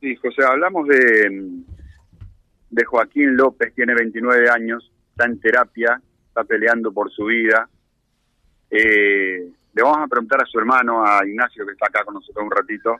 Sí, José, hablamos de, de Joaquín López, tiene 29 años, está en terapia, está peleando por su vida. Eh, le vamos a preguntar a su hermano, a Ignacio, que está acá con nosotros un ratito,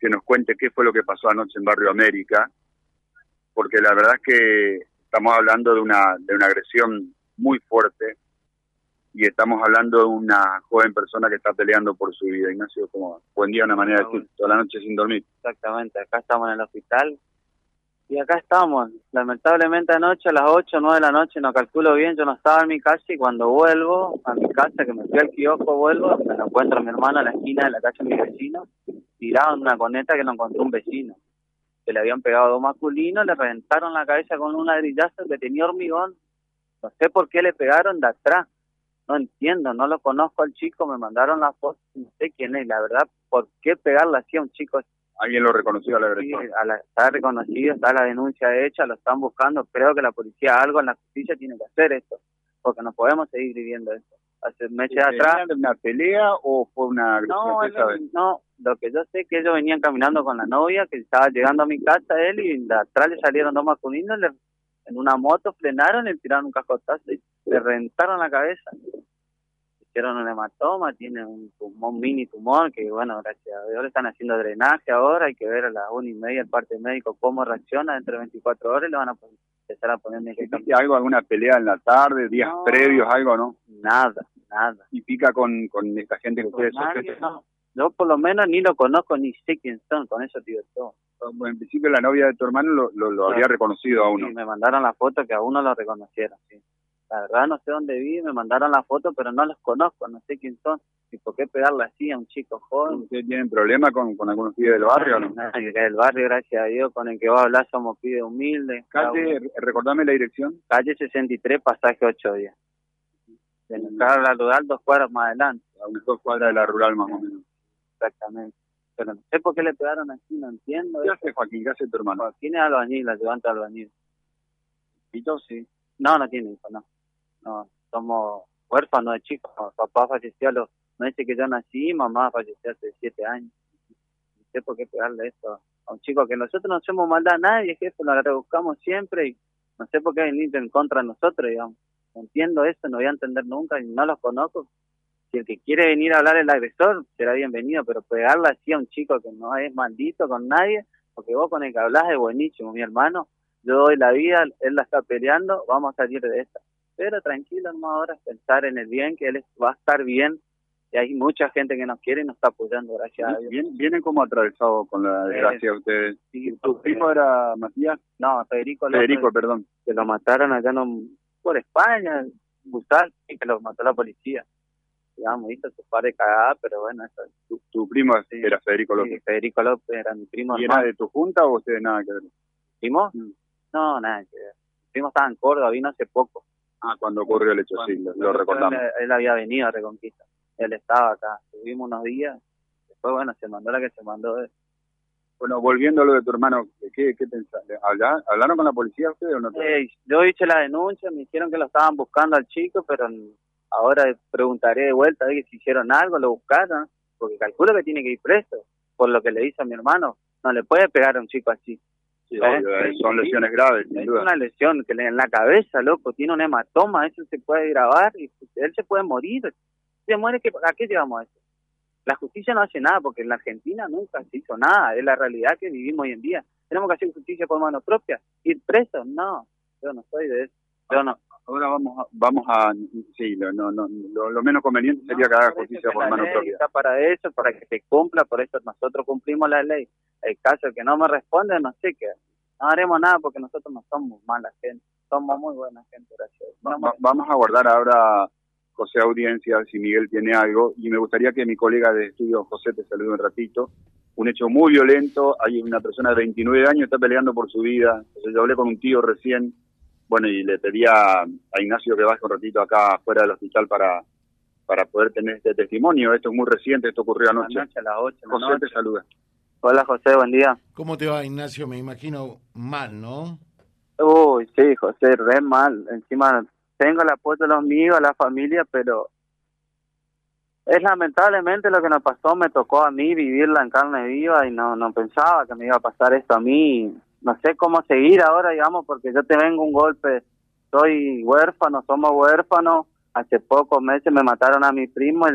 que nos cuente qué fue lo que pasó anoche en Barrio América, porque la verdad es que estamos hablando de una, de una agresión muy fuerte y estamos hablando de una joven persona que está peleando por su vida. Ignacio, como buen día, una manera de decir, toda la noche sin dormir. Exactamente, acá estamos en el hospital y acá estamos. Lamentablemente anoche a las 8 o 9 de la noche, no calculo bien, yo no estaba en mi casa y cuando vuelvo a mi casa, que me fui al kiosco, vuelvo, me lo encuentro a mi hermano en la esquina de la casa de mi vecino, tirado en una coneta que lo encontró un vecino. Se le habían pegado dos masculinos, le reventaron la cabeza con un ladrillazo que tenía hormigón. No sé por qué le pegaron de atrás no entiendo, no lo conozco al chico, me mandaron la foto, no sé quién es, la verdad, ¿por qué pegarle así a un chico? ¿Alguien lo reconoció a la agresión? está reconocido, está la denuncia hecha, lo están buscando, creo que la policía algo en la justicia tiene que hacer esto, porque no podemos seguir viviendo esto. Hace meses atrás... una pelea o fue una agresión? No, no, lo que yo sé es que ellos venían caminando con la novia, que estaba llegando a mi casa él y de atrás le salieron dos masculinos, le en una moto, frenaron y tiraron un cascotazo y le reventaron la cabeza. Hicieron un hematoma, tiene un tumor, mini tumor, que bueno, gracias a Dios están haciendo drenaje ahora, hay que ver a las una y media el parte médico cómo reacciona, dentro de 24 horas le van a empezar a poner ¿Viste algo, alguna pelea en la tarde, días previos, algo, no? Nada, nada. ¿Y pica con, con esta gente que ustedes no. Yo por lo menos ni lo conozco ni sé quién son, con eso digo todo. Bueno, en principio la novia de tu hermano lo, lo, había reconocido a uno. Sí, me mandaron la foto que a uno lo reconocieron, sí. La verdad no sé dónde vi, me mandaron la foto, pero no los conozco, no sé quién son. ¿Y por qué pegarle así a un chico joven? ¿Ustedes tienen problema con, con algunos pibes del barrio no? no? del barrio, gracias a Dios, con el que va a hablar somos pibes humildes. Calle, recordame la dirección. Calle 63, pasaje 8 días. De la rural, dos cuadras más adelante. A unas dos cuadras de la rural más o menos exactamente. Pero no sé por qué le pegaron así, no entiendo. ¿Qué hace Joaquín? ¿Qué hace tu hermano? Joaquín es albañil, ayudante albañil. ¿Y tú sí? No, no tiene hijo, no. No, somos huérfanos de chicos. Papá falleció a los meses que yo nací, mamá falleció hace siete años. No sé por qué pegarle esto a un chico que nosotros no hacemos maldad a nadie, jefe, lo rebuscamos siempre y no sé por qué venir en contra de nosotros, digamos. Entiendo eso, no voy a entender nunca y no los conozco si el que quiere venir a hablar el agresor será bienvenido, pero pegarle así a un chico que no es maldito con nadie, porque vos con el que hablas es buenísimo, mi hermano, yo doy la vida, él la está peleando, vamos a salir de esta. Pero tranquilo, no ahora pensar en el bien, que él va a estar bien, y hay mucha gente que nos quiere y nos está apoyando, gracias a Dios. Vienen como atravesados con la desgracia ustedes. ¿Tu primo era Matías? No, Federico. Federico, perdón. Que lo mataron allá en, por España, Bustal, y que lo mató la policía digamos, hizo su par de cagadas, pero bueno, eso. ¿Tu, primo era Federico López? Sí, Federico López era mi primo. ¿Y era de tu junta o ustedes nada que ver? ¿Primo? Mm. No, nada que ver. Mi primo estaba en Córdoba, vino hace poco. Ah, cuando ocurrió el hecho, sí, lo, recordamos. Él, había venido a Reconquista, él estaba acá, estuvimos unos días, después, bueno, se mandó la que se mandó Bueno, volviendo a lo de tu hermano, ¿qué, qué pensaste? ¿Hablaron con la policía ustedes o no? yo hice la denuncia, me dijeron que lo estaban buscando al chico, pero Ahora preguntaré de vuelta a ver si hicieron algo, lo buscaron, porque calculo que tiene que ir preso, por lo que le dice a mi hermano. No le puede pegar a un chico así. ¿Eh? Eh, son lesiones graves, es una lesión que en la cabeza, loco, tiene un hematoma, eso se puede grabar y él se puede morir. Se muere, ¿a qué llevamos eso? La justicia no hace nada porque en la Argentina nunca se hizo nada, es la realidad que vivimos hoy en día. Tenemos que hacer justicia por mano propia, ir preso, no, yo no soy de eso, yo no. Ahora vamos a, vamos a sí, lo, no, no, lo, menos conveniente sería que haga justicia por mano propia. Está para eso, para que se cumpla, por eso nosotros cumplimos la ley. El caso que no me responde, no sé qué. No haremos nada porque nosotros no somos mala gente, somos muy buena gente, gracias. vamos a guardar ahora, José Audiencia, si Miguel tiene algo, y me gustaría que mi colega de estudio, José, te salude un ratito. Un hecho muy violento, hay una persona de 29 años, está peleando por su vida. yo hablé con un tío recién, bueno, y le pedía a Ignacio que baje un ratito acá fuera del hospital para, para poder tener este testimonio. Esto es muy reciente, esto ocurrió anoche. a las 8 José te saluda. Hola José, buen día. ¿Cómo te va Ignacio? Me imagino mal, ¿no? Uy, sí, José, re mal. Encima tengo el apoyo de los míos, a la familia, pero es lamentablemente lo que nos pasó, me tocó a mí vivirla en carne viva y no, no pensaba que me iba a pasar esto a mí. No sé cómo seguir ahora, digamos, porque yo te vengo un golpe, soy huérfano, somos huérfanos, hace pocos meses me mataron a mi primo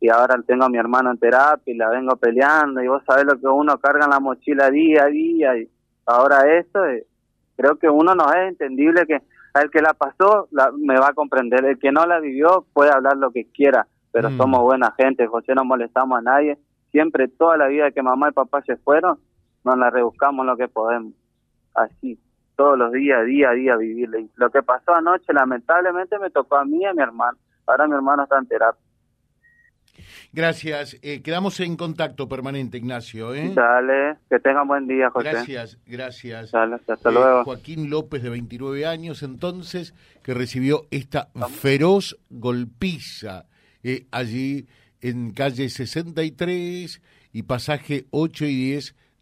y, ahora tengo a mi hermano en terapia y la vengo peleando. Y vos sabés lo que uno carga en la mochila día a día y ahora esto, eh, creo que uno no es entendible que el que la pasó la, me va a comprender, el que no la vivió puede hablar lo que quiera, pero mm. somos buena gente, José, no molestamos a nadie, siempre toda la vida que mamá y papá se fueron, nos la rebuscamos lo que podemos, así, todos los días, día a día vivirle. Lo que pasó anoche, lamentablemente, me tocó a mí y a mi hermano, ahora mi hermano está en terapia. Gracias. Eh, quedamos en contacto permanente, Ignacio. ¿eh? Dale, que tengan buen día, José. Gracias, gracias. Dale, hasta luego. Eh, Joaquín López, de 29 años, entonces, que recibió esta feroz golpiza allí en calle 63 y pasaje 8 y 10